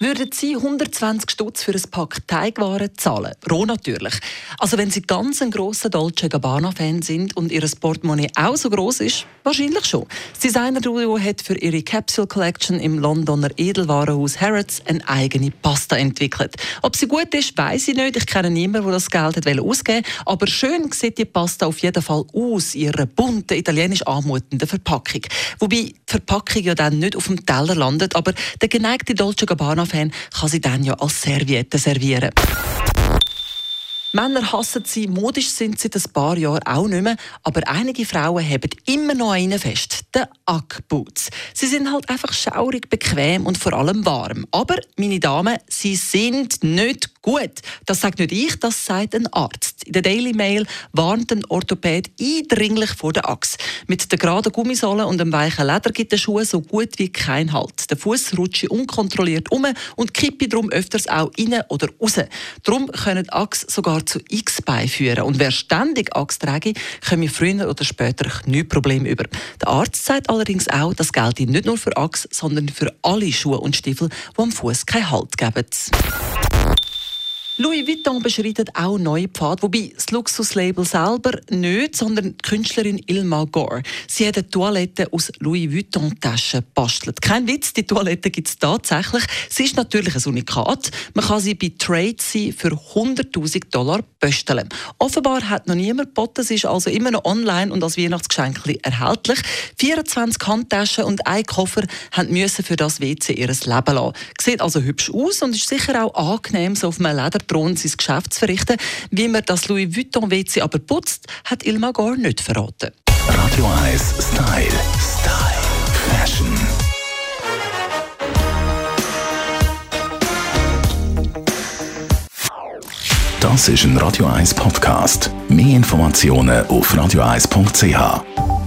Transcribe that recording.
Würden Sie 120 Stutz für ein Pack Teigwaren zahlen? Roh natürlich. Also wenn Sie ganz ein grosser Dolce Gabbana-Fan sind und Ihr Portemonnaie auch so groß ist, wahrscheinlich schon. Das Designer-Duo hat für ihre Capsule Collection im Londoner Edelwarenhaus Harrods eine eigene Pasta entwickelt. Ob sie gut ist, weiß ich nicht. Ich kenne niemanden, der das Geld ausgeben Aber schön sieht die Pasta auf jeden Fall aus, ihrer bunten, italienisch anmutenden Verpackung. Wobei die Verpackung ja dann nicht auf dem Teller landet, aber der geneigte Dolce Gabbana fan kann sie dann ja als Serviette servieren. Männer hassen sie, modisch sind sie ein paar Jahre auch nicht mehr, aber einige Frauen haben immer noch einen fest, den Ugg-Boots. Sie sind halt einfach schaurig, bequem und vor allem warm. Aber, meine Damen, sie sind nicht gut. Das sagt nicht ich, das sagt ein Arzt. In der Daily Mail warnt ein Orthopäd eindringlich vor der Achse. Mit der geraden Gummisohle und dem weichen Leder gibt der Schuh so gut wie kein Halt. Der Fuß rutscht unkontrolliert um und kippt darum öfters auch rein oder raus. Darum können Achse sogar zu X-Bein führen. Und wer ständig Achse trägt, komme früher oder später Knieprobleme über. Der Arzt sagt allerdings auch, das gilt nicht nur für Achse, sondern für alle Schuhe und Stiefel, die am Fuß keinen Halt geben. Louis Vuitton beschreitet auch neue Pfade, wobei das Luxuslabel selber nicht, sondern die Künstlerin Ilma Gore. Sie hat eine Toilette aus Louis Vuitton Taschen bastelt. Kein Witz, die Toilette gibt es tatsächlich. Sie ist natürlich ein Unikat. Man kann sie bei Trade für 100.000 Dollar besteln. Offenbar hat noch niemand geboten. Sie ist also immer noch online und als Weihnachtsgeschenk erhältlich. 24 Handtaschen und ein Koffer müssen für das WC ihr Leben lassen. Sieht also hübsch aus und ist sicher auch angenehm, so auf einem Leder droht, sein Geschäft zu verrichten. Wie man das Louis Vuitton WC aber putzt, hat Ilma gar nicht verraten. Radio 1 Style. Style. Fashion. Das ist ein Radio 1 Podcast. Mehr Informationen auf radio1.ch.